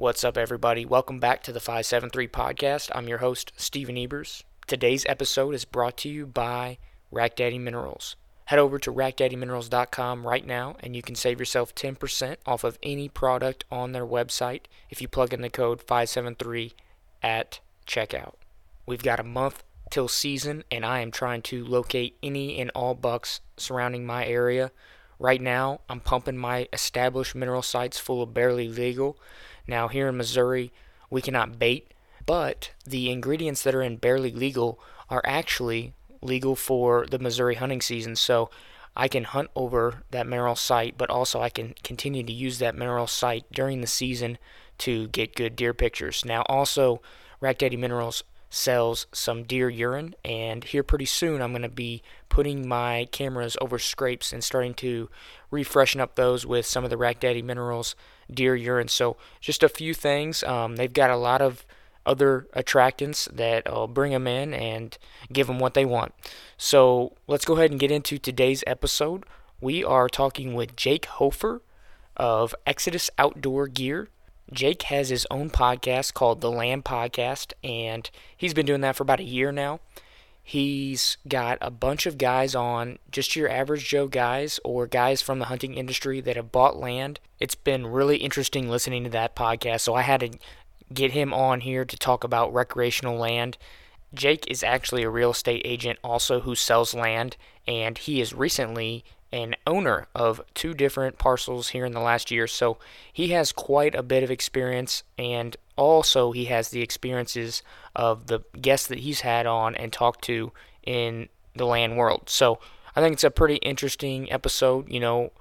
What's up, everybody? Welcome back to the 573 podcast. I'm your host, Steven Ebers. Today's episode is brought to you by Rack Daddy Minerals. Head over to rackdaddyminerals.com right now and you can save yourself 10% off of any product on their website if you plug in the code 573 at checkout. We've got a month till season and I am trying to locate any and all bucks surrounding my area. Right now, I'm pumping my established mineral sites full of barely legal. Now, here in Missouri, we cannot bait, but the ingredients that are in barely legal are actually legal for the Missouri hunting season. So I can hunt over that mineral site, but also I can continue to use that mineral site during the season to get good deer pictures. Now, also, Rack Daddy Minerals sells some deer urine, and here pretty soon I'm going to be putting my cameras over scrapes and starting to refreshen up those with some of the Rack Daddy Minerals deer urine. So, just a few things. Um, they've got a lot of other attractants that will bring them in and give them what they want. So let's go ahead and get into today's episode. We are talking with Jake Hofer of Exodus Outdoor Gear. Jake has his own podcast called The Land Podcast, and he's been doing that for about a year now. He's got a bunch of guys on, just your average Joe guys or guys from the hunting industry that have bought land. It's been really interesting listening to that podcast, so I had to get him on here to talk about recreational land. Jake is actually a real estate agent also who sells land, and he is recently an owner of two different parcels here in the last year. So he has quite a bit of experience, and also he has the experiences of the guests that he's had on and talked to in the land world. So I think it's a pretty interesting episode. You know,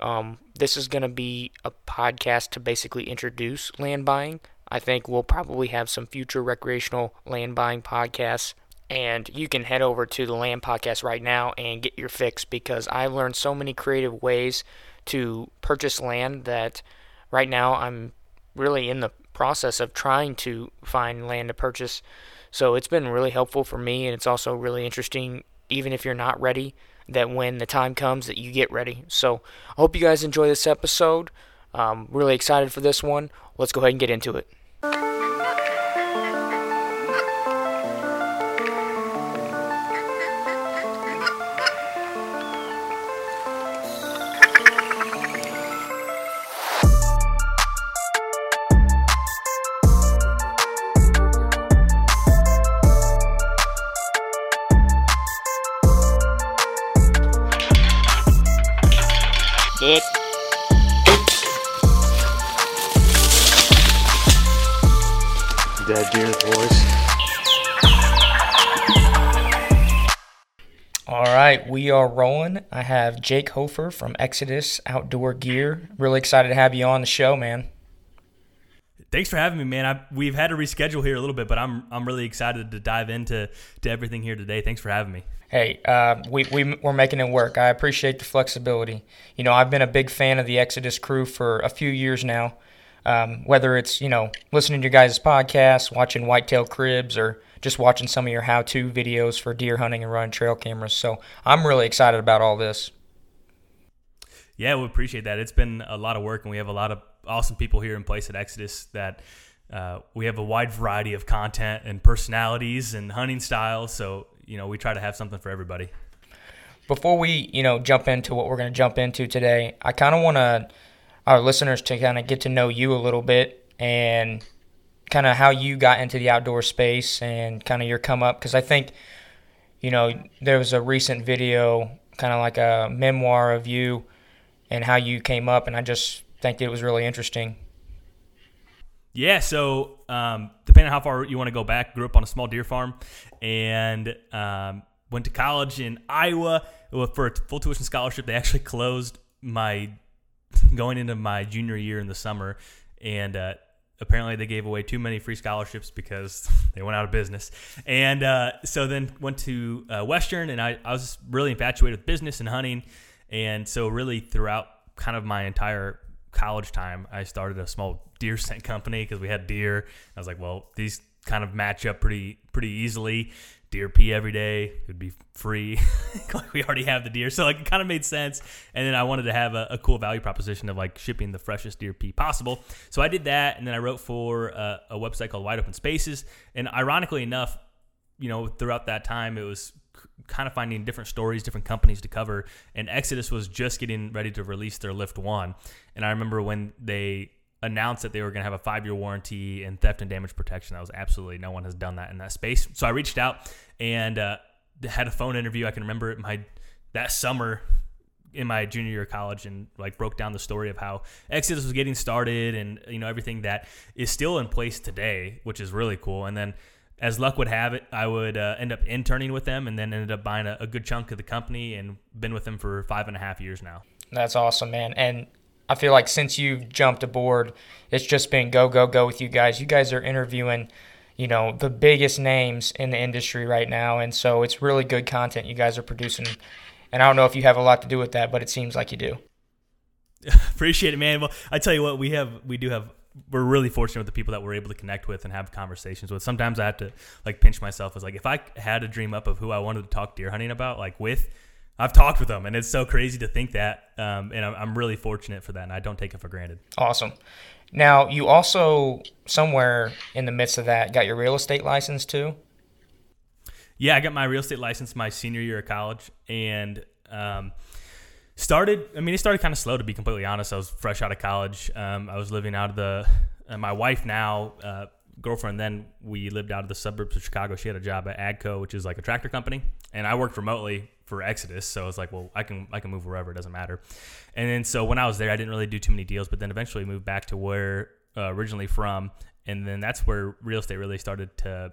um, this is going to be a podcast to basically introduce land buying. I think we'll probably have some future recreational land buying podcasts. And you can head over to the Land Podcast right now and get your fix because I've learned so many creative ways to purchase land that right now I'm really in the process of trying to find land to purchase. So it's been really helpful for me, and it's also really interesting, even if you're not ready, that when the time comes that you get ready. So I hope you guys enjoy this episode. I'm really excited for this one. Let's go ahead and get into it. Are rolling. I have Jake Hofer from Exodus Outdoor Gear. Really excited to have you on the show, man. Thanks for having me, man. I, we've had to reschedule here a little bit, but I'm I'm really excited to dive into to everything here today. Thanks for having me. Hey, uh, we, we, we're making it work. I appreciate the flexibility. You know, I've been a big fan of the Exodus crew for a few years now. Um, whether it's, you know, listening to your guys' podcasts, watching Whitetail Cribs, or just watching some of your how to videos for deer hunting and running trail cameras. So I'm really excited about all this. Yeah, we appreciate that. It's been a lot of work, and we have a lot of awesome people here in place at Exodus that uh, we have a wide variety of content and personalities and hunting styles. So you know, we try to have something for everybody. Before we, you know, jump into what we're going to jump into today, I kind of want to our listeners to kind of get to know you a little bit and kind of how you got into the outdoor space and kind of your come up because I think, you know, there was a recent video, kind of like a memoir of you and how you came up, and I just think it was really interesting. Yeah, so um, depending on how far you want to go back, grew up on a small deer farm and um, went to college in Iowa for a full tuition scholarship. They actually closed my going into my junior year in the summer, and uh, apparently they gave away too many free scholarships because they went out of business. And uh, so then went to uh, Western, and I, I was really infatuated with business and hunting, and so really throughout kind of my entire college time, I started a small deer scent company because we had deer. I was like, well, these kind of match up pretty pretty easily deer pee every day. It would be free. like we already have the deer. So like it kind of made sense. And then I wanted to have a, a, cool value proposition of like shipping the freshest deer pee possible. So I did that. And then I wrote for a, a website called Wide Open Spaces. And ironically enough, you know, throughout that time, it was kind of finding different stories, different companies to cover. And Exodus was just getting ready to release their Lift One. And I remember when they announced that they were going to have a five year warranty and theft and damage protection. That was absolutely no one has done that in that space. So I reached out and uh, had a phone interview. I can remember it my that summer in my junior year of college and like broke down the story of how Exodus was getting started and you know everything that is still in place today, which is really cool. And then as luck would have it, I would uh, end up interning with them and then ended up buying a, a good chunk of the company and been with them for five and a half years now. That's awesome, man. And I feel like since you've jumped aboard, it's just been go, go, go with you guys. You guys are interviewing, you know, the biggest names in the industry right now. And so it's really good content you guys are producing. And I don't know if you have a lot to do with that, but it seems like you do. Appreciate it, man. Well, I tell you what, we have, we do have we're really fortunate with the people that we're able to connect with and have conversations with. Sometimes I have to like pinch myself as like if I had a dream up of who I wanted to talk deer hunting about, like with, I've talked with them, and it's so crazy to think that. Um, and I'm, I'm really fortunate for that, and I don't take it for granted. Awesome. Now, you also somewhere in the midst of that got your real estate license too. Yeah, I got my real estate license my senior year of college, and um, started. I mean, it started kind of slow to be completely honest. I was fresh out of college. Um, I was living out of the. Uh, my wife now. Uh, girlfriend then we lived out of the suburbs of Chicago. She had a job at Agco, which is like a tractor company, and I worked remotely for Exodus. So it's like, well, I can I can move wherever. It doesn't matter. And then so when I was there, I didn't really do too many deals, but then eventually moved back to where uh, originally from, and then that's where real estate really started to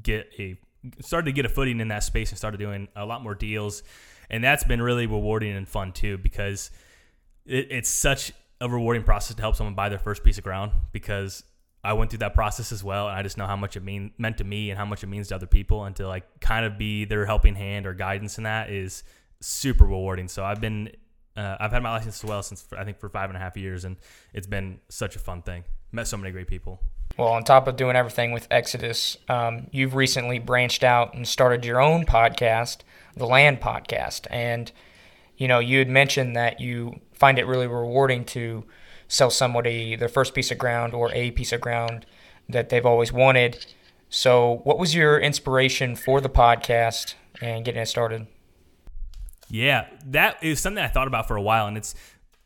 get a started to get a footing in that space and started doing a lot more deals, and that's been really rewarding and fun too because it, it's such a rewarding process to help someone buy their first piece of ground because I went through that process as well, and I just know how much it mean meant to me and how much it means to other people, and to like kind of be their helping hand or guidance in that is super rewarding. So I've been uh, I've had my license as well since I think for five and a half years, and it's been such a fun thing. Met so many great people. Well, on top of doing everything with Exodus, um, you've recently branched out and started your own podcast, the Land Podcast, and you know you had mentioned that you find it really rewarding to sell somebody their first piece of ground or a piece of ground that they've always wanted. So, what was your inspiration for the podcast and getting it started? Yeah, that is something I thought about for a while, and it's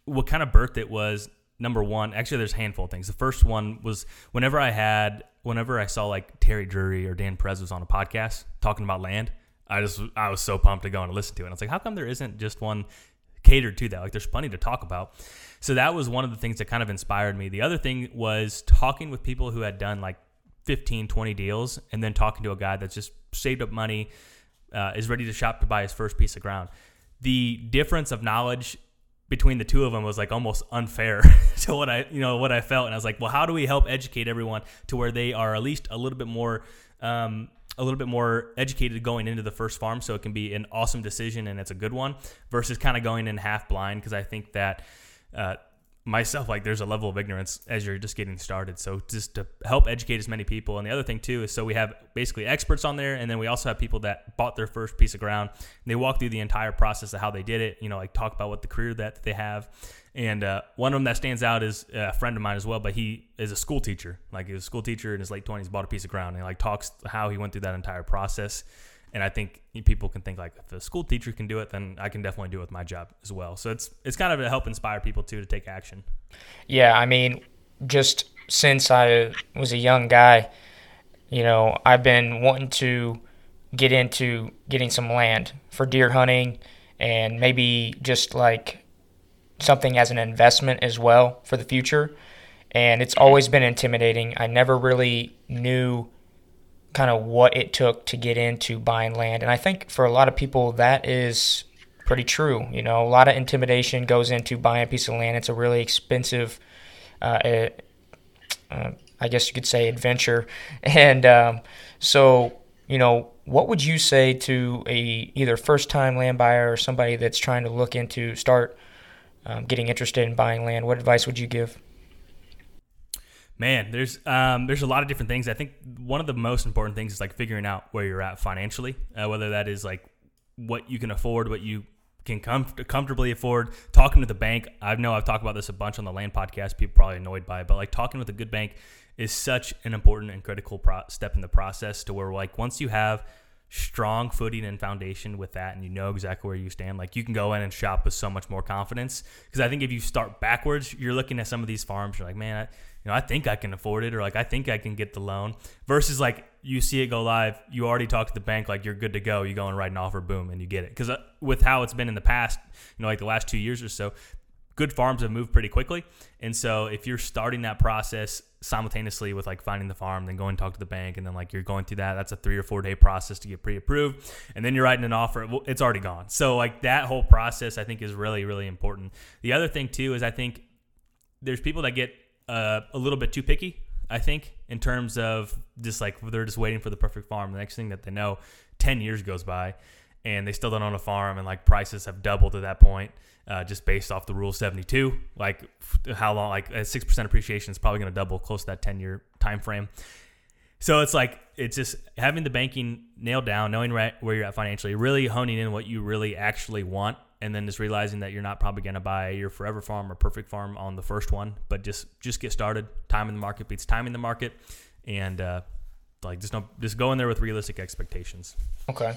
what kind of birthed it was. Number one, actually, there's a handful of things. The first one was whenever I had, whenever I saw like Terry Drury or Dan Perez was on a podcast talking about land, I just I was so pumped to go and listen to it. And I was like, how come there isn't just one catered to that? Like, there's plenty to talk about. So that was one of the things that kind of inspired me. The other thing was talking with people who had done like 15, 20 deals and then talking to a guy that's just saved up money, uh, is ready to shop to buy his first piece of ground. The difference of knowledge between the two of them was like almost unfair to what I, you know, what I felt. And I was like, well, how do we help educate everyone to where they are at least a little bit more, um, a little bit more educated going into the first farm so it can be an awesome decision and it's a good one versus kind of going in half blind because I think that uh, myself like there's a level of ignorance as you're just getting started. So just to help educate as many people. And the other thing too is so we have basically experts on there and then we also have people that bought their first piece of ground. They walk through the entire process of how they did it you know like talk about what the career that they have. And uh, one of them that stands out is a friend of mine as well but he is a school teacher. Like he was a school teacher in his late 20s bought a piece of ground and like talks how he went through that entire process and I think people can think like if a school teacher can do it, then I can definitely do it with my job as well. So it's it's kind of to help inspire people too to take action. Yeah, I mean, just since I was a young guy, you know, I've been wanting to get into getting some land for deer hunting and maybe just like something as an investment as well for the future. And it's always been intimidating. I never really knew kind of what it took to get into buying land. And I think for a lot of people, that is pretty true. You know, a lot of intimidation goes into buying a piece of land. It's a really expensive, uh, uh, I guess you could say, adventure. And um, so, you know, what would you say to a either first time land buyer or somebody that's trying to look into start um, getting interested in buying land? What advice would you give? Man, there's um, there's a lot of different things. I think one of the most important things is like figuring out where you're at financially, uh, whether that is like what you can afford, what you can com- comfortably afford. Talking to the bank, I know I've talked about this a bunch on the Land podcast. People probably annoyed by it, but like talking with a good bank is such an important and critical pro- step in the process. To where like once you have strong footing and foundation with that and you know exactly where you stand like you can go in and shop with so much more confidence because i think if you start backwards you're looking at some of these farms you're like man I, you know i think i can afford it or like i think i can get the loan versus like you see it go live you already talk to the bank like you're good to go you go and write an offer boom and you get it because uh, with how it's been in the past you know like the last two years or so good farms have moved pretty quickly. And so if you're starting that process simultaneously with like finding the farm, then going talk to the bank, and then like you're going through that, that's a three or four day process to get pre approved. And then you're writing an offer, it's already gone. So like that whole process, I think is really, really important. The other thing too is I think there's people that get uh, a little bit too picky. I think in terms of just like they're just waiting for the perfect farm. The next thing that they know, 10 years goes by and they still don't own a farm and like prices have doubled at that point uh, just based off the rule 72 like how long like a 6% appreciation is probably going to double close to that 10 year time frame so it's like it's just having the banking nailed down knowing right where you're at financially really honing in what you really actually want and then just realizing that you're not probably going to buy your forever farm or perfect farm on the first one but just just get started time in the market beats time in the market and uh, like just don't just go in there with realistic expectations. Okay.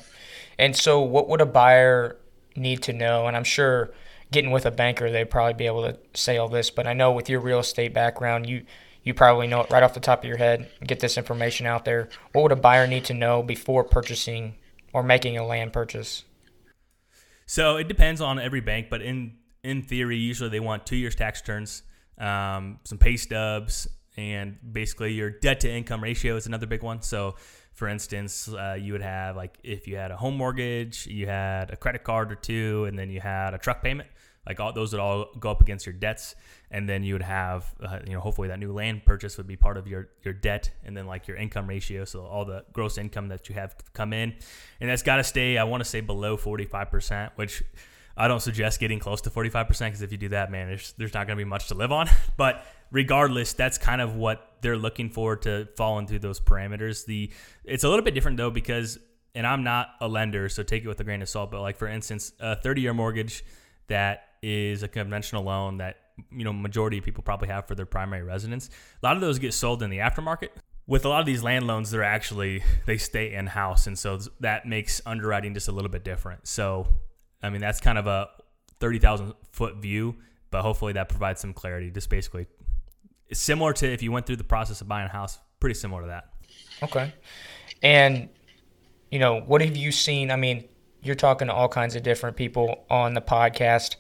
And so what would a buyer need to know? And I'm sure getting with a banker they'd probably be able to say all this, but I know with your real estate background you you probably know it right off the top of your head. Get this information out there. What would a buyer need to know before purchasing or making a land purchase? So it depends on every bank, but in in theory, usually they want two years tax returns, um, some pay stubs, and basically your debt to income ratio is another big one. So, for instance, uh, you would have like if you had a home mortgage, you had a credit card or two, and then you had a truck payment. Like all those would all go up against your debts, and then you would have, uh, you know, hopefully that new land purchase would be part of your your debt, and then like your income ratio, so all the gross income that you have come in, and that's got to stay. I want to say below forty five percent, which I don't suggest getting close to 45% because if you do that, man, there's, there's not going to be much to live on. But regardless, that's kind of what they're looking for to fall into those parameters. The It's a little bit different though because, and I'm not a lender, so take it with a grain of salt, but like for instance, a 30 year mortgage that is a conventional loan that you know majority of people probably have for their primary residence. A lot of those get sold in the aftermarket. With a lot of these land loans, they're actually they stay in house, and so that makes underwriting just a little bit different. So I mean, that's kind of a 30,000 foot view, but hopefully that provides some clarity. Just basically similar to if you went through the process of buying a house, pretty similar to that. Okay. And, you know, what have you seen? I mean, you're talking to all kinds of different people on the podcast.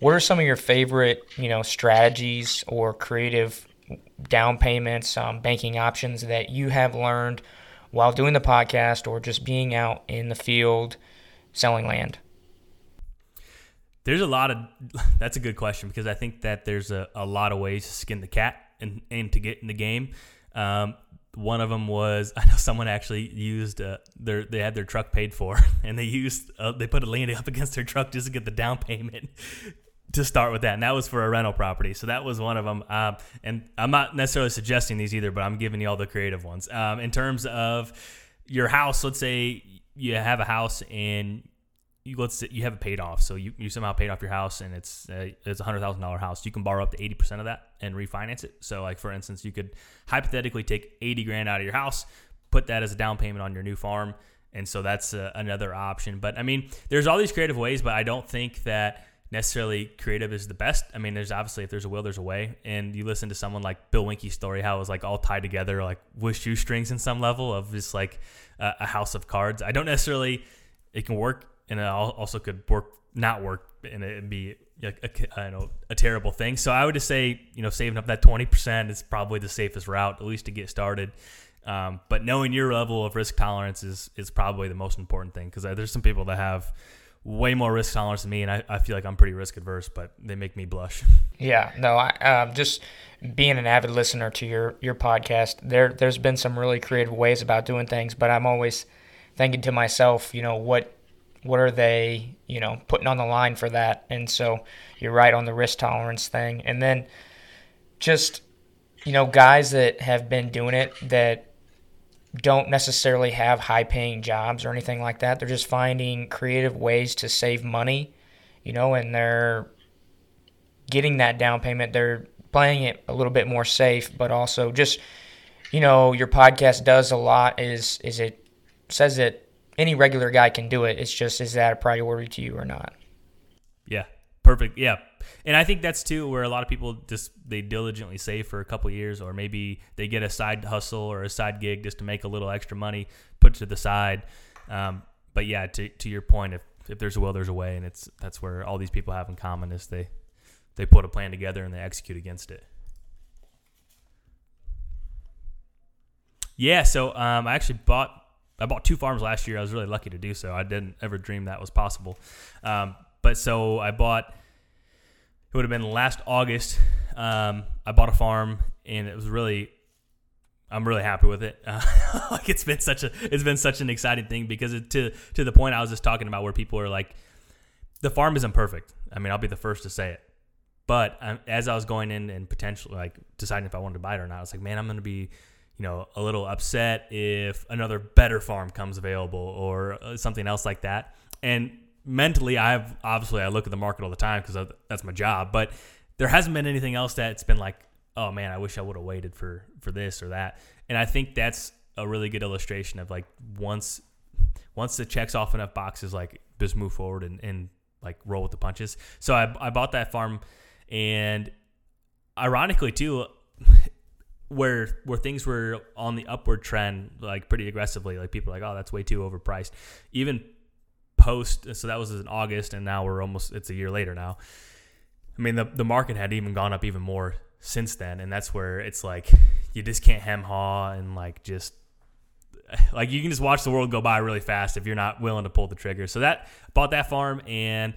What are some of your favorite, you know, strategies or creative down payments, um, banking options that you have learned while doing the podcast or just being out in the field selling land? There's a lot of that's a good question because I think that there's a, a lot of ways to skin the cat and, and to get in the game. Um, one of them was I know someone actually used uh, their they had their truck paid for and they used uh, they put a lien up against their truck just to get the down payment to start with that and that was for a rental property so that was one of them um, and I'm not necessarily suggesting these either but I'm giving you all the creative ones um, in terms of your house let's say you have a house and you let's say you have it paid off, so you, you somehow paid off your house and it's it's a hundred thousand dollar house. You can borrow up to eighty percent of that and refinance it. So like for instance, you could hypothetically take eighty grand out of your house, put that as a down payment on your new farm, and so that's uh, another option. But I mean, there's all these creative ways, but I don't think that necessarily creative is the best. I mean, there's obviously if there's a will, there's a way. And you listen to someone like Bill Winke's story, how it was like all tied together, like with shoestrings in some level of just like a house of cards. I don't necessarily it can work and it also could work not work and it'd be a, a, I know a terrible thing. So I would just say you know saving up that twenty percent is probably the safest route at least to get started. Um, but knowing your level of risk tolerance is is probably the most important thing because there's some people that have way more risk tolerance than me, and I, I feel like I'm pretty risk adverse, but they make me blush. Yeah, no, I um, just being an avid listener to your your podcast, there there's been some really creative ways about doing things, but I'm always thinking to myself, you know, what what are they, you know, putting on the line for that? And so you're right on the risk tolerance thing. And then just you know, guys that have been doing it that don't necessarily have high paying jobs or anything like that. They're just finding creative ways to save money, you know, and they're getting that down payment. They're playing it a little bit more safe, but also just, you know, your podcast does a lot is is it says that any regular guy can do it. It's just is that a priority to you or not? Yeah. Perfect. Yeah. And I think that's too where a lot of people just they diligently save for a couple years, or maybe they get a side hustle or a side gig just to make a little extra money, put to the side. Um, but yeah, to, to your point, if if there's a will, there's a way, and it's that's where all these people have in common is they they put a plan together and they execute against it. Yeah, so um, I actually bought I bought two farms last year. I was really lucky to do so. I didn't ever dream that was possible. Um, but so I bought it would have been last August. Um, I bought a farm, and it was really, I'm really happy with it. Uh, like it's been such a, it's been such an exciting thing because it, to to the point I was just talking about, where people are like, the farm isn't perfect. I mean, I'll be the first to say it. But um, as I was going in and potentially like deciding if I wanted to buy it or not, I was like, man, I'm going to be, you know, a little upset if another better farm comes available or uh, something else like that. And mentally, I've obviously I look at the market all the time because that's my job. But there hasn't been anything else that's been like, oh man, I wish I would have waited for for this or that. And I think that's a really good illustration of like once once it checks off enough boxes, like just move forward and, and like roll with the punches. So I, I bought that farm, and ironically too, where where things were on the upward trend, like pretty aggressively, like people were like, oh, that's way too overpriced. Even post. So that was in August, and now we're almost. It's a year later now. I mean, the the market had even gone up even more since then, and that's where it's like you just can't hem haw and like just like you can just watch the world go by really fast if you're not willing to pull the trigger. So that bought that farm and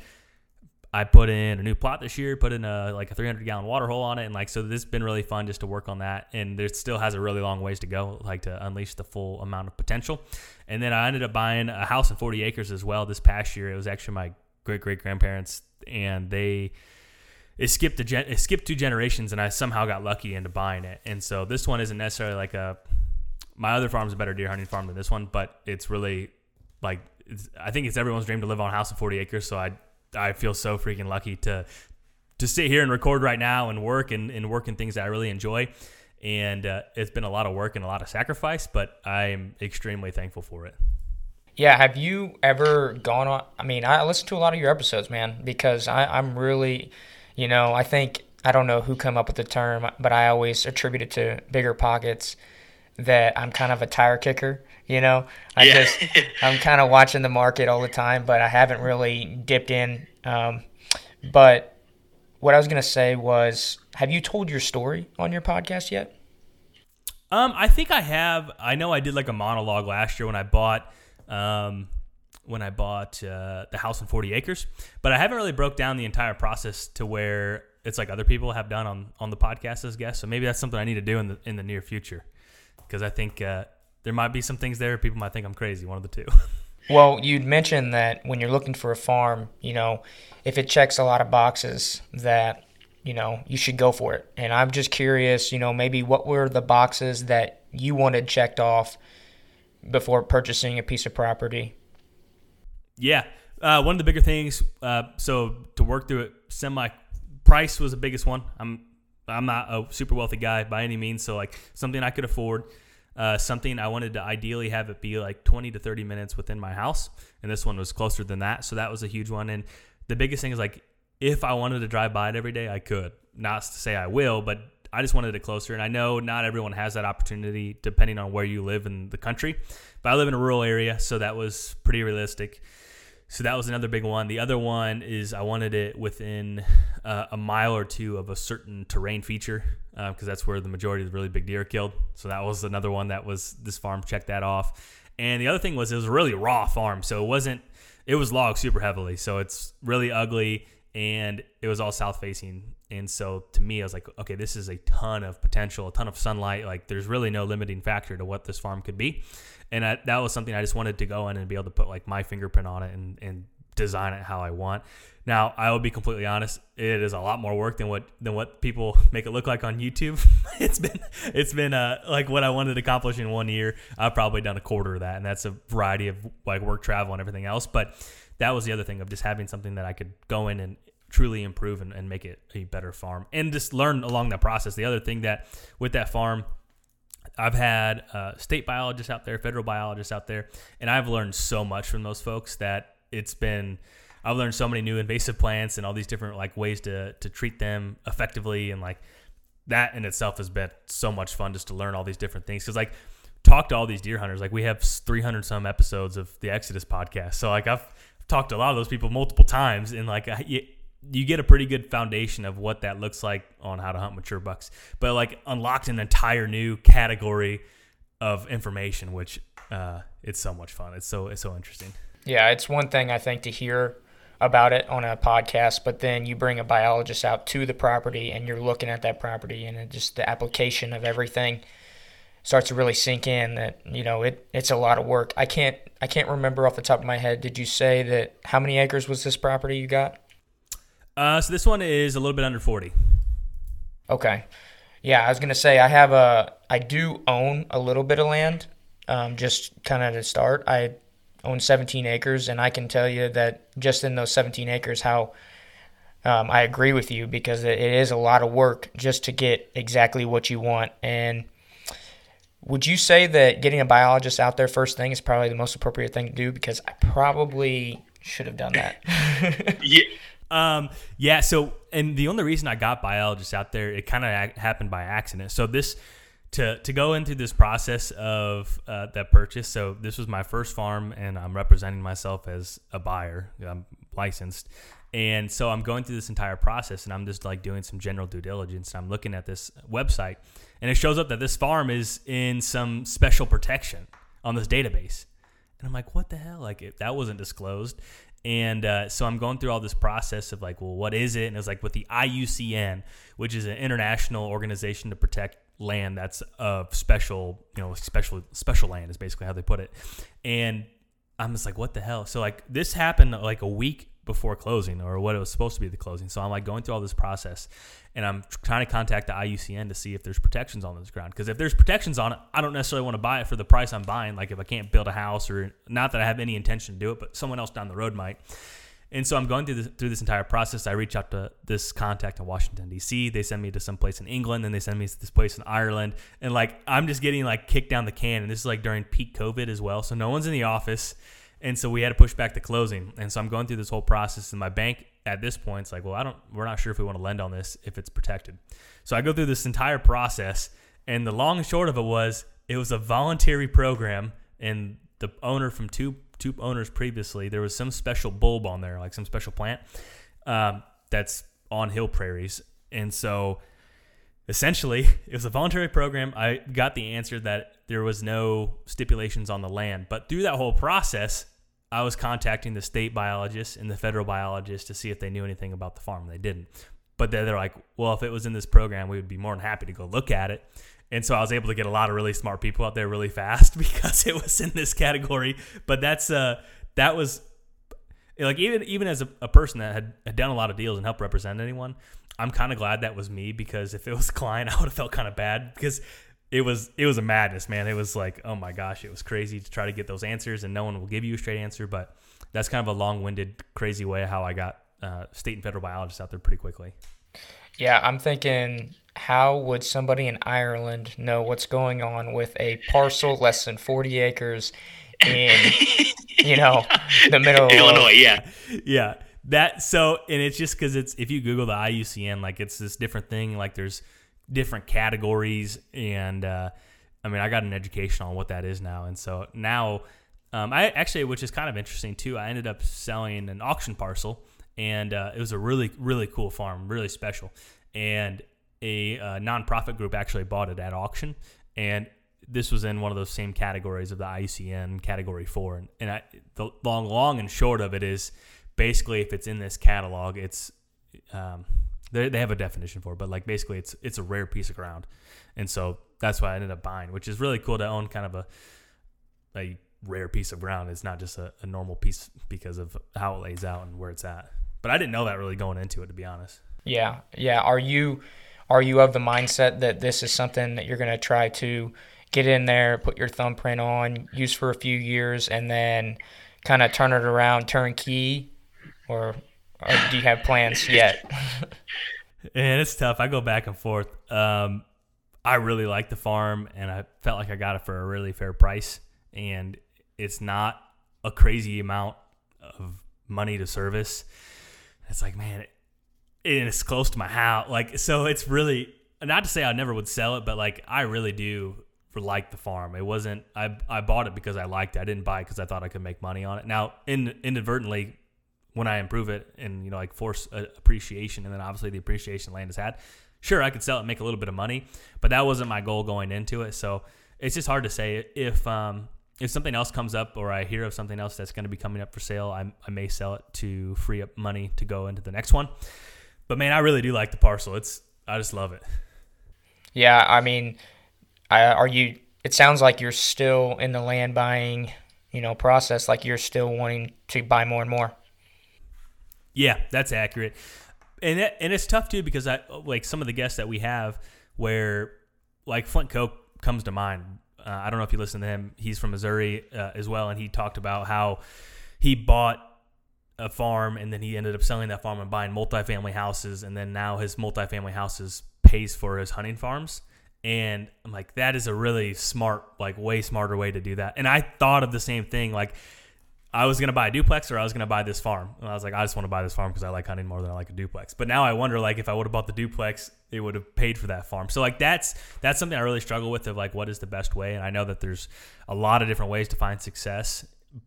I put in a new plot this year, put in a like a 300 gallon water hole on it, and like so this has been really fun just to work on that. And there still has a really long ways to go, like to unleash the full amount of potential. And then I ended up buying a house in 40 acres as well this past year. It was actually my great great grandparents, and they it skipped a gen- it skipped two generations, and I somehow got lucky into buying it. And so this one isn't necessarily like a my other farm is a better deer hunting farm than this one, but it's really like it's, I think it's everyone's dream to live on a house of 40 acres. So I I feel so freaking lucky to to sit here and record right now and work and, and work in things that I really enjoy. And uh, it's been a lot of work and a lot of sacrifice, but I'm extremely thankful for it. Yeah, have you ever gone on? I mean, I listen to a lot of your episodes, man, because I, I'm really, you know, I think I don't know who come up with the term, but I always attribute it to BiggerPockets. That I'm kind of a tire kicker, you know. I yeah. just I'm kind of watching the market all the time, but I haven't really dipped in. Um, but what I was gonna say was, have you told your story on your podcast yet? Um, I think I have. I know I did like a monologue last year when I bought um, when I bought uh, the house in 40 acres, but I haven't really broke down the entire process to where it's like other people have done on on the podcast as guests. So maybe that's something I need to do in the in the near future because I think uh, there might be some things there people might think I'm crazy. One of the two. well, you'd mentioned that when you're looking for a farm, you know, if it checks a lot of boxes, that you know you should go for it. And I'm just curious, you know, maybe what were the boxes that you wanted checked off before purchasing a piece of property? Yeah, uh, one of the bigger things. Uh, so to work through it, semi price was the biggest one. I'm I'm not a super wealthy guy by any means, so like something I could afford. Uh, something I wanted to ideally have it be like 20 to 30 minutes within my house, and this one was closer than that, so that was a huge one. And the biggest thing is like if I wanted to drive by it every day, I could. Not to say I will, but I just wanted it closer. And I know not everyone has that opportunity depending on where you live in the country. But I live in a rural area, so that was pretty realistic. So that was another big one. The other one is I wanted it within uh, a mile or two of a certain terrain feature because uh, that's where the majority of the really big deer are killed. So that was another one that was this farm checked that off. And the other thing was it was a really raw farm, so it wasn't it was logged super heavily, so it's really ugly and it was all south facing. And so to me, I was like, okay, this is a ton of potential, a ton of sunlight. Like there's really no limiting factor to what this farm could be and I, that was something I just wanted to go in and be able to put like my fingerprint on it and and design it how I want. Now, I will be completely honest, it is a lot more work than what than what people make it look like on YouTube. it's been it's been uh, like what I wanted to accomplish in one year. I've probably done a quarter of that, and that's a variety of like work, travel, and everything else. But that was the other thing of just having something that I could go in and truly improve and, and make it a better farm and just learn along that process. The other thing that with that farm, I've had uh, state biologists out there, federal biologists out there, and I've learned so much from those folks that it's been I've learned so many new invasive plants and all these different like ways to to treat them effectively. And like that in itself has been so much fun just to learn all these different things. Because like talk to all these deer hunters. Like we have 300 some episodes of the Exodus podcast. So like I've talked to a lot of those people multiple times and like you, you get a pretty good foundation of what that looks like on how to hunt mature bucks but like unlocked an entire new category of information which uh, it's so much fun it's so it's so interesting yeah it's one thing I think to hear about it on a podcast, but then you bring a biologist out to the property and you're looking at that property and just the application of everything starts to really sink in that you know it it's a lot of work. I can't I can't remember off the top of my head. Did you say that how many acres was this property you got? Uh, so this one is a little bit under forty. Okay, yeah, I was gonna say I have a I do own a little bit of land, um, just kind of to start. I own 17 acres, and I can tell you that just in those 17 acres, how um, I agree with you because it is a lot of work just to get exactly what you want. And would you say that getting a biologist out there first thing is probably the most appropriate thing to do? Because I probably should have done that. yeah. Um, yeah. So, and the only reason I got biologists out there, it kind of happened by accident. So this to to go into this process of uh, that purchase. So this was my first farm, and I'm representing myself as a buyer. I'm licensed, and so I'm going through this entire process, and I'm just like doing some general due diligence. And I'm looking at this website, and it shows up that this farm is in some special protection on this database, and I'm like, what the hell? Like it, that wasn't disclosed. And uh, so I'm going through all this process of like, well, what is it? And it was like with the IUCN, which is an international organization to protect land that's of special, you know, special special land is basically how they put it. And I'm just like, what the hell? So like this happened like a week before closing or what it was supposed to be the closing. So I'm like going through all this process and I'm trying to contact the IUCN to see if there's protections on this ground. Because if there's protections on it, I don't necessarily want to buy it for the price I'm buying. Like if I can't build a house or not that I have any intention to do it, but someone else down the road might. And so I'm going through this, through this entire process. I reach out to this contact in Washington D.C. They send me to some place in England, and they send me to this place in Ireland. And like I'm just getting like kicked down the can. And this is like during peak COVID as well, so no one's in the office. And so we had to push back the closing. And so I'm going through this whole process, and my bank at this point is like, well, I don't, we're not sure if we want to lend on this if it's protected. So I go through this entire process, and the long and short of it was, it was a voluntary program, and the owner from two two owners previously, there was some special bulb on there, like some special plant um, that's on hill prairies. And so essentially, it was a voluntary program. I got the answer that there was no stipulations on the land. But through that whole process, I was contacting the state biologists and the federal biologists to see if they knew anything about the farm. They didn't. But they're like, well, if it was in this program, we would be more than happy to go look at it. And so I was able to get a lot of really smart people out there really fast because it was in this category. But that's uh that was like even even as a, a person that had, had done a lot of deals and helped represent anyone, I'm kind of glad that was me because if it was Klein, I would have felt kind of bad because it was it was a madness, man. It was like, oh my gosh, it was crazy to try to get those answers, and no one will give you a straight answer. But that's kind of a long-winded, crazy way how I got uh, state and federal biologists out there pretty quickly. Yeah, I'm thinking how would somebody in Ireland know what's going on with a parcel less than 40 acres in, you know, the middle of Illinois? Yeah, yeah. That so, and it's just because it's if you Google the IUCN, like it's this different thing. Like there's different categories, and uh, I mean, I got an education on what that is now, and so now. Um, I actually, which is kind of interesting too. I ended up selling an auction parcel, and uh, it was a really, really cool farm, really special. And a uh, nonprofit group actually bought it at auction, and this was in one of those same categories of the IUCN Category Four. And, and I, the long, long and short of it is, basically, if it's in this catalog, it's um, they, they have a definition for it, but like basically, it's it's a rare piece of ground, and so that's why I ended up buying, which is really cool to own kind of a a rare piece of ground. It's not just a, a normal piece because of how it lays out and where it's at. But I didn't know that really going into it, to be honest. Yeah, yeah. Are you are you of the mindset that this is something that you're going to try to get in there, put your thumbprint on, use for a few years, and then kind of turn it around, turnkey, or, or do you have plans yet? and it's tough. I go back and forth. Um, I really like the farm, and I felt like I got it for a really fair price. And it's not a crazy amount of money to service. It's like, man, it, it's close to my house. Like, so it's really not to say I never would sell it, but like I really do like the farm. It wasn't I I bought it because I liked it. I didn't buy it because I thought I could make money on it. Now, in, inadvertently, when I improve it and you know like force appreciation, and then obviously the appreciation land has had, sure I could sell it and make a little bit of money, but that wasn't my goal going into it. So it's just hard to say if um, if something else comes up or I hear of something else that's going to be coming up for sale, I, I may sell it to free up money to go into the next one. But man, I really do like the parcel. It's I just love it. Yeah, I mean, I, are you? It sounds like you're still in the land buying, you know, process. Like you're still wanting to buy more and more. Yeah, that's accurate, and and it's tough too because I like some of the guests that we have where like Flint Koch comes to mind. Uh, I don't know if you listen to him. He's from Missouri uh, as well, and he talked about how he bought a farm and then he ended up selling that farm and buying multifamily houses and then now his multifamily houses pays for his hunting farms and I'm like that is a really smart like way smarter way to do that and I thought of the same thing like I was gonna buy a duplex or I was gonna buy this farm. And I was like I just want to buy this farm because I like hunting more than I like a duplex. But now I wonder like if I would have bought the duplex it would have paid for that farm. So like that's that's something I really struggle with of like what is the best way? And I know that there's a lot of different ways to find success.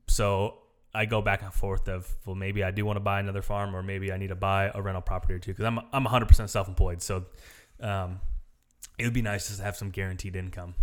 So I go back and forth of well maybe I do want to buy another farm or maybe I need to buy a rental property or two because I'm I'm 100% self-employed. So um, it would be nice to have some guaranteed income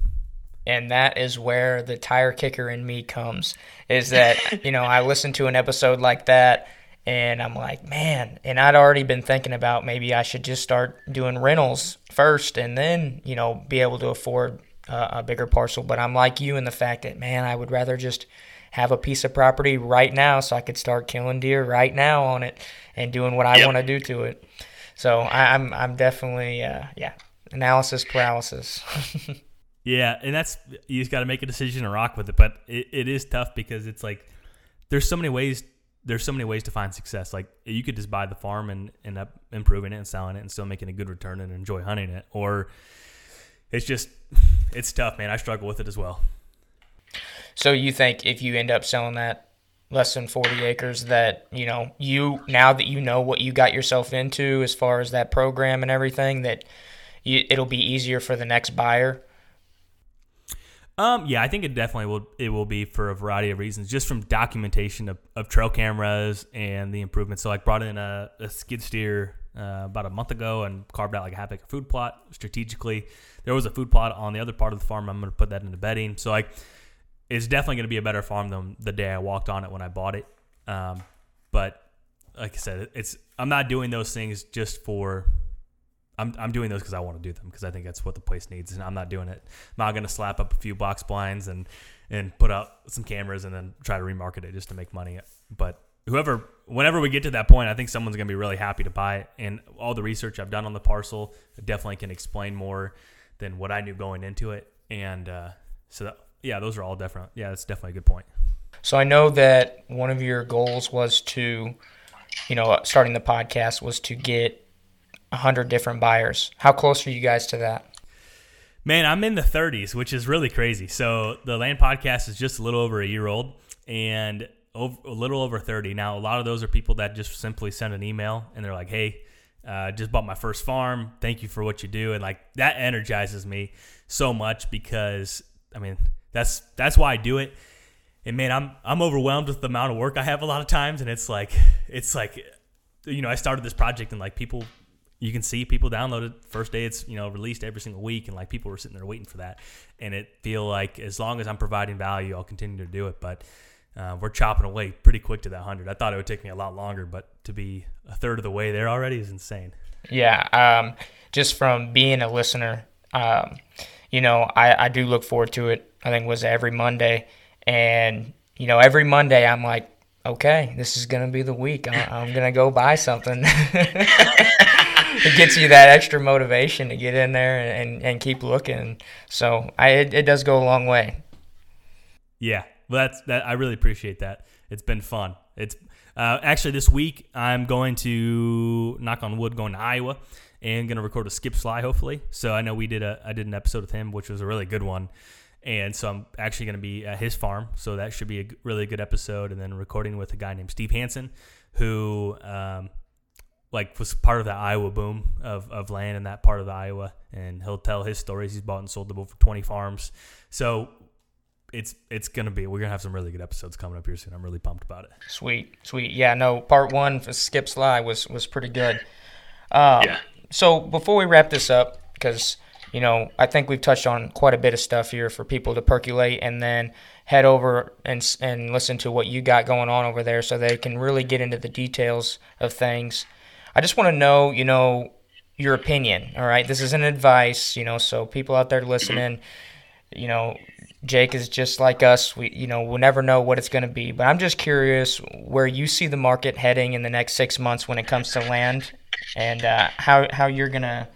and that is where the tire kicker in me comes is that you know I listen to an episode like that and I'm like man and I'd already been thinking about maybe I should just start doing rentals first and then you know be able to afford uh, a bigger parcel but I'm like you in the fact that man I would rather just have a piece of property right now so I could start killing deer right now on it and doing what I yep. want to do to it. So I, am I'm, I'm definitely uh, yeah analysis paralysis. yeah, and that's you just got to make a decision and rock with it. But it, it is tough because it's like there's so many ways there's so many ways to find success. Like you could just buy the farm and end up improving it and selling it and still making a good return and enjoy hunting it, or it's just it's tough, man. I struggle with it as well. So you think if you end up selling that less than 40 acres that, you know, you now that you know what you got yourself into as far as that program and everything that you, it'll be easier for the next buyer? Um, yeah, I think it definitely will. It will be for a variety of reasons, just from documentation of, of trail cameras and the improvements. So, like, brought in a, a skid steer uh, about a month ago and carved out like a half acre food plot strategically. There was a food plot on the other part of the farm. I'm going to put that into bedding. So, like, it's definitely going to be a better farm than the day I walked on it when I bought it. Um, but like I said, it's I'm not doing those things just for. I'm, I'm doing those because I want to do them because I think that's what the place needs, and I'm not doing it. I'm not going to slap up a few box blinds and and put out some cameras and then try to remarket it just to make money. But whoever, whenever we get to that point, I think someone's going to be really happy to buy it. And all the research I've done on the parcel definitely can explain more than what I knew going into it. And uh, so that, yeah, those are all different. Yeah, that's definitely a good point. So I know that one of your goals was to, you know, starting the podcast was to get hundred different buyers. How close are you guys to that? Man, I'm in the 30s, which is really crazy. So the Land Podcast is just a little over a year old, and over, a little over 30. Now, a lot of those are people that just simply send an email and they're like, "Hey, uh, just bought my first farm. Thank you for what you do," and like that energizes me so much because I mean that's that's why I do it. And man, I'm I'm overwhelmed with the amount of work I have a lot of times, and it's like it's like you know I started this project and like people you can see people download it first day it's you know released every single week and like people were sitting there waiting for that and it feel like as long as i'm providing value i'll continue to do it but uh, we're chopping away pretty quick to that 100 i thought it would take me a lot longer but to be a third of the way there already is insane yeah um, just from being a listener um, you know I, I do look forward to it I think was every Monday. And you know, every Monday I'm like, okay, this is gonna be the week. I- I'm gonna go buy something. it gets you that extra motivation to get in there and, and, keep looking. So I it, it does go a long way. Yeah, well, that's that. I really appreciate that. It's been fun. It's uh, actually this week I'm going to knock on wood, going to Iowa, and going to record a Skip Sly hopefully. So I know we did a I did an episode with him, which was a really good one, and so I'm actually going to be at his farm. So that should be a really good episode. And then recording with a guy named Steve Hansen, who um, like was part of the Iowa boom of, of land in that part of the Iowa, and he'll tell his stories. He's bought and sold over 20 farms. So it's it's gonna be we're gonna have some really good episodes coming up here soon. I'm really pumped about it. Sweet, sweet. Yeah, no, part one for Skip Sly was was pretty good. Um, Yeah. So before we wrap this up, because you know I think we've touched on quite a bit of stuff here for people to percolate and then head over and and listen to what you got going on over there, so they can really get into the details of things. I just want to know, you know, your opinion. All right, this isn't advice, you know, so people out there listening, you know, Jake is just like us. We, you know, we'll never know what it's going to be. But I'm just curious where you see the market heading in the next six months when it comes to land, and uh, how how you're gonna,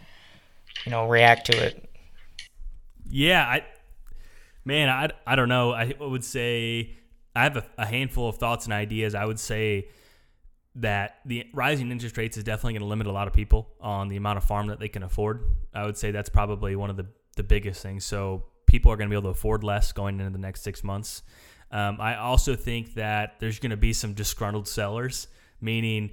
you know, react to it. Yeah, I man, I, I don't know. I would say I have a, a handful of thoughts and ideas. I would say that the rising interest rates is definitely going to limit a lot of people on the amount of farm that they can afford. I would say that's probably one of the, the biggest things. So people are going to be able to afford less going into the next six months. Um, I also think that there's going to be some disgruntled sellers, meaning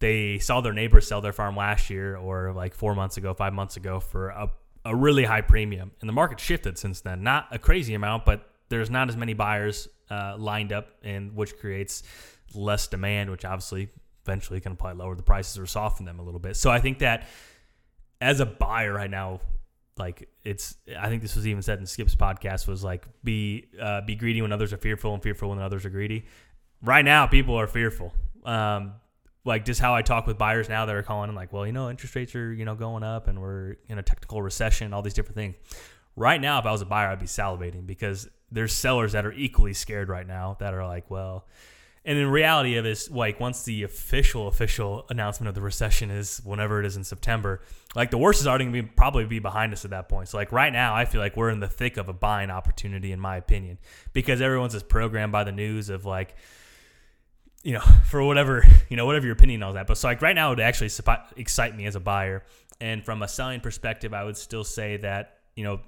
they saw their neighbor sell their farm last year or like four months ago, five months ago for a, a really high premium. And the market shifted since then. Not a crazy amount, but there's not as many buyers uh, lined up, and which creates less demand, which obviously eventually can probably lower the prices or soften them a little bit. So I think that as a buyer right now, like it's I think this was even said in Skip's podcast was like be uh, be greedy when others are fearful and fearful when others are greedy. Right now, people are fearful. Um, like just how I talk with buyers now that are calling and like, well, you know, interest rates are you know going up and we're in a technical recession, all these different things. Right now, if I was a buyer, I'd be salivating because there's sellers that are equally scared right now that are like, well, and in reality of like once the official official announcement of the recession is whenever it is in September, like the worst is already gonna probably be behind us at that point. So like right now, I feel like we're in the thick of a buying opportunity, in my opinion, because everyone's just programmed by the news of like, you know, for whatever you know, whatever your opinion on that. But so like right now, it would actually excite me as a buyer, and from a selling perspective, I would still say that you know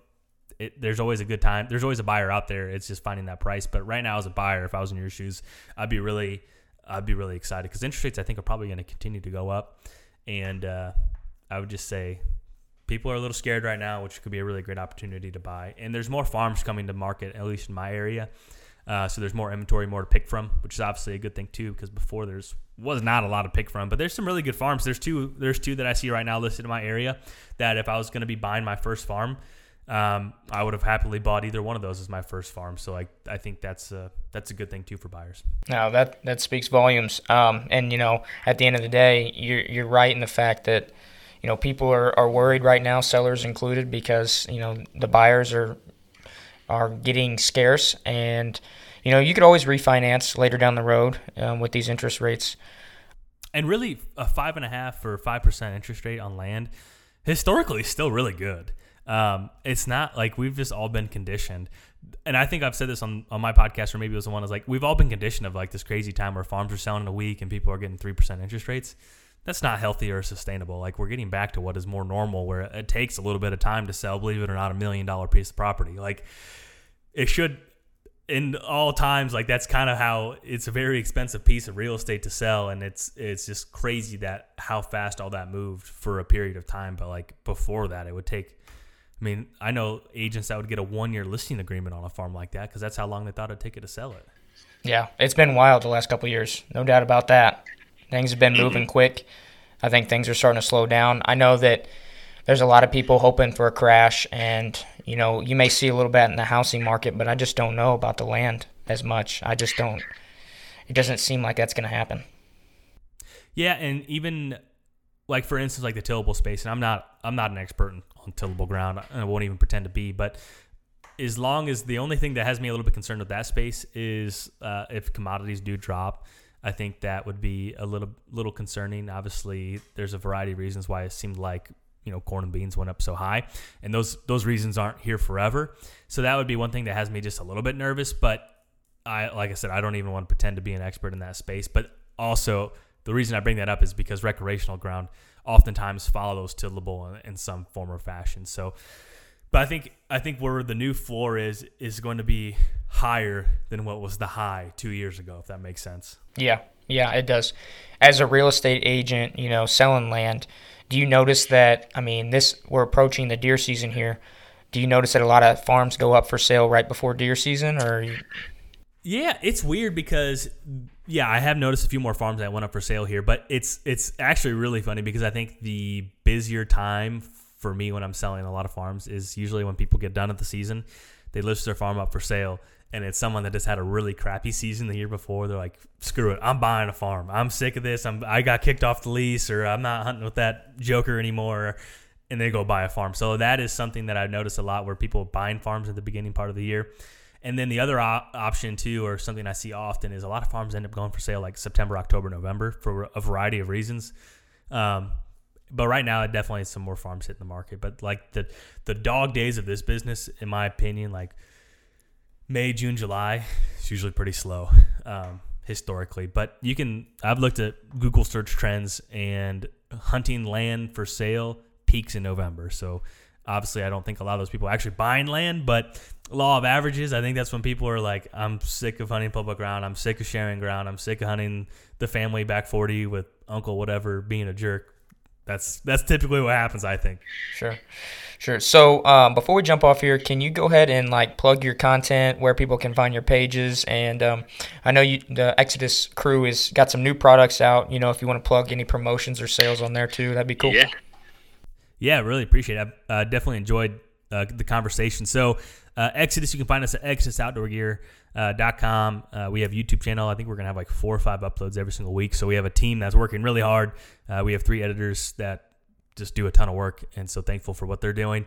it, there's always a good time. There's always a buyer out there. It's just finding that price. But right now, as a buyer, if I was in your shoes, I'd be really, I'd be really excited because interest rates I think are probably going to continue to go up, and uh, I would just say people are a little scared right now, which could be a really great opportunity to buy. And there's more farms coming to market, at least in my area. Uh, so there's more inventory, more to pick from, which is obviously a good thing too. Because before there's was not a lot to pick from, but there's some really good farms. There's two. There's two that I see right now listed in my area. That if I was going to be buying my first farm, um, I would have happily bought either one of those as my first farm. So like I think that's a that's a good thing too for buyers. Now that that speaks volumes. Um, and you know, at the end of the day, you're you're right in the fact that you know people are, are worried right now, sellers included, because you know the buyers are are getting scarce, and you know you could always refinance later down the road um, with these interest rates. And really, a five and a half or five percent interest rate on land historically is still really good. Um, it's not like we've just all been conditioned. And I think I've said this on, on my podcast, or maybe it was the one is like we've all been conditioned of like this crazy time where farms are selling in a week and people are getting three percent interest rates. That's not healthy or sustainable. Like we're getting back to what is more normal, where it takes a little bit of time to sell, believe it or not, a million dollar piece of property. Like it should in all times like that's kind of how it's a very expensive piece of real estate to sell and it's it's just crazy that how fast all that moved for a period of time but like before that it would take I mean, I know agents that would get a one year listing agreement on a farm like that because that's how long they thought it'd take it to sell it. Yeah, it's been wild the last couple of years, no doubt about that. Things have been moving quick. I think things are starting to slow down. I know that there's a lot of people hoping for a crash, and you know you may see a little bit in the housing market, but I just don't know about the land as much. I just don't. It doesn't seem like that's going to happen. Yeah, and even like for instance, like the tillable space, and I'm not I'm not an expert in, on tillable ground. I won't even pretend to be, but as long as the only thing that has me a little bit concerned with that space is uh, if commodities do drop. I think that would be a little little concerning. Obviously, there's a variety of reasons why it seemed like you know corn and beans went up so high, and those those reasons aren't here forever. So that would be one thing that has me just a little bit nervous. But I like I said, I don't even want to pretend to be an expert in that space. But also, the reason I bring that up is because recreational ground oftentimes follows tillable in, in some form or fashion. So but I think I think where the new floor is is going to be higher than what was the high two years ago, if that makes sense. Yeah, yeah, it does. As a real estate agent, you know, selling land, do you notice that? I mean, this we're approaching the deer season here. Do you notice that a lot of farms go up for sale right before deer season, or? Yeah, it's weird because yeah, I have noticed a few more farms that went up for sale here, but it's it's actually really funny because I think the busier time for me when I'm selling a lot of farms is usually when people get done at the season, they list their farm up for sale, and it's someone that just had a really crappy season the year before. They're like, "Screw it, I'm buying a farm. I'm sick of this. I'm I got kicked off the lease, or I'm not hunting with that joker anymore." And they go buy a farm. So that is something that I've noticed a lot where people are buying farms at the beginning part of the year. And then the other op- option too, or something I see often, is a lot of farms end up going for sale like September, October, November for a variety of reasons. Um, but right now, it definitely is some more farms hitting the market. But like the the dog days of this business, in my opinion, like May, June, July, it's usually pretty slow um, historically. But you can I've looked at Google search trends and hunting land for sale peaks in November. So obviously, I don't think a lot of those people are actually buying land, but law of averages, I think that's when people are like, I'm sick of hunting public ground. I'm sick of sharing ground. I'm sick of hunting the family back 40 with uncle whatever being a jerk that's that's typically what happens, I think. Sure, sure. So um, before we jump off here, can you go ahead and like plug your content where people can find your pages? And um, I know you, the Exodus crew has got some new products out. You know, if you want to plug any promotions or sales on there too, that'd be cool. Yeah. Yeah, really appreciate it. I uh, definitely enjoyed uh, the conversation. So, uh, Exodus, you can find us at Exodus Outdoor uh. Uh, we have a YouTube channel. I think we're gonna have like four or five uploads every single week. So we have a team that's working really hard. Uh, we have three editors that just do a ton of work, and so thankful for what they're doing.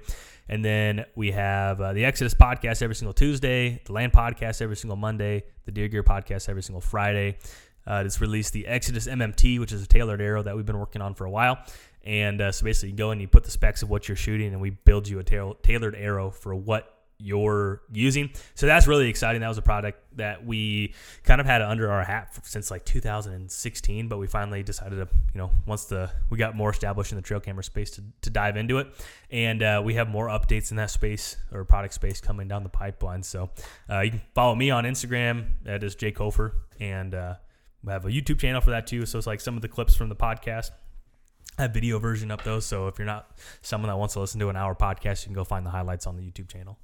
And then we have uh, the Exodus podcast every single Tuesday, the Land podcast every single Monday, the Deer Gear podcast every single Friday. Uh, it's released the Exodus MMT, which is a tailored arrow that we've been working on for a while. And uh, so basically, you go and you put the specs of what you're shooting, and we build you a ta- tailored arrow for what you're using. So that's really exciting. That was a product that we kind of had under our hat since like 2016, but we finally decided to, you know, once the we got more established in the trail camera space to, to dive into it, and uh, we have more updates in that space or product space coming down the pipeline. So uh, you can follow me on Instagram. That is Jake Hofer, and uh, we have a YouTube channel for that too. So it's like some of the clips from the podcast. Have video version up though, so if you're not someone that wants to listen to an hour podcast, you can go find the highlights on the YouTube channel.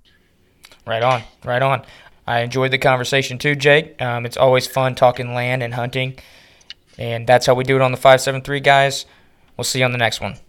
Right on, right on. I enjoyed the conversation too, Jake. Um, it's always fun talking land and hunting, and that's how we do it on the 573 guys. We'll see you on the next one.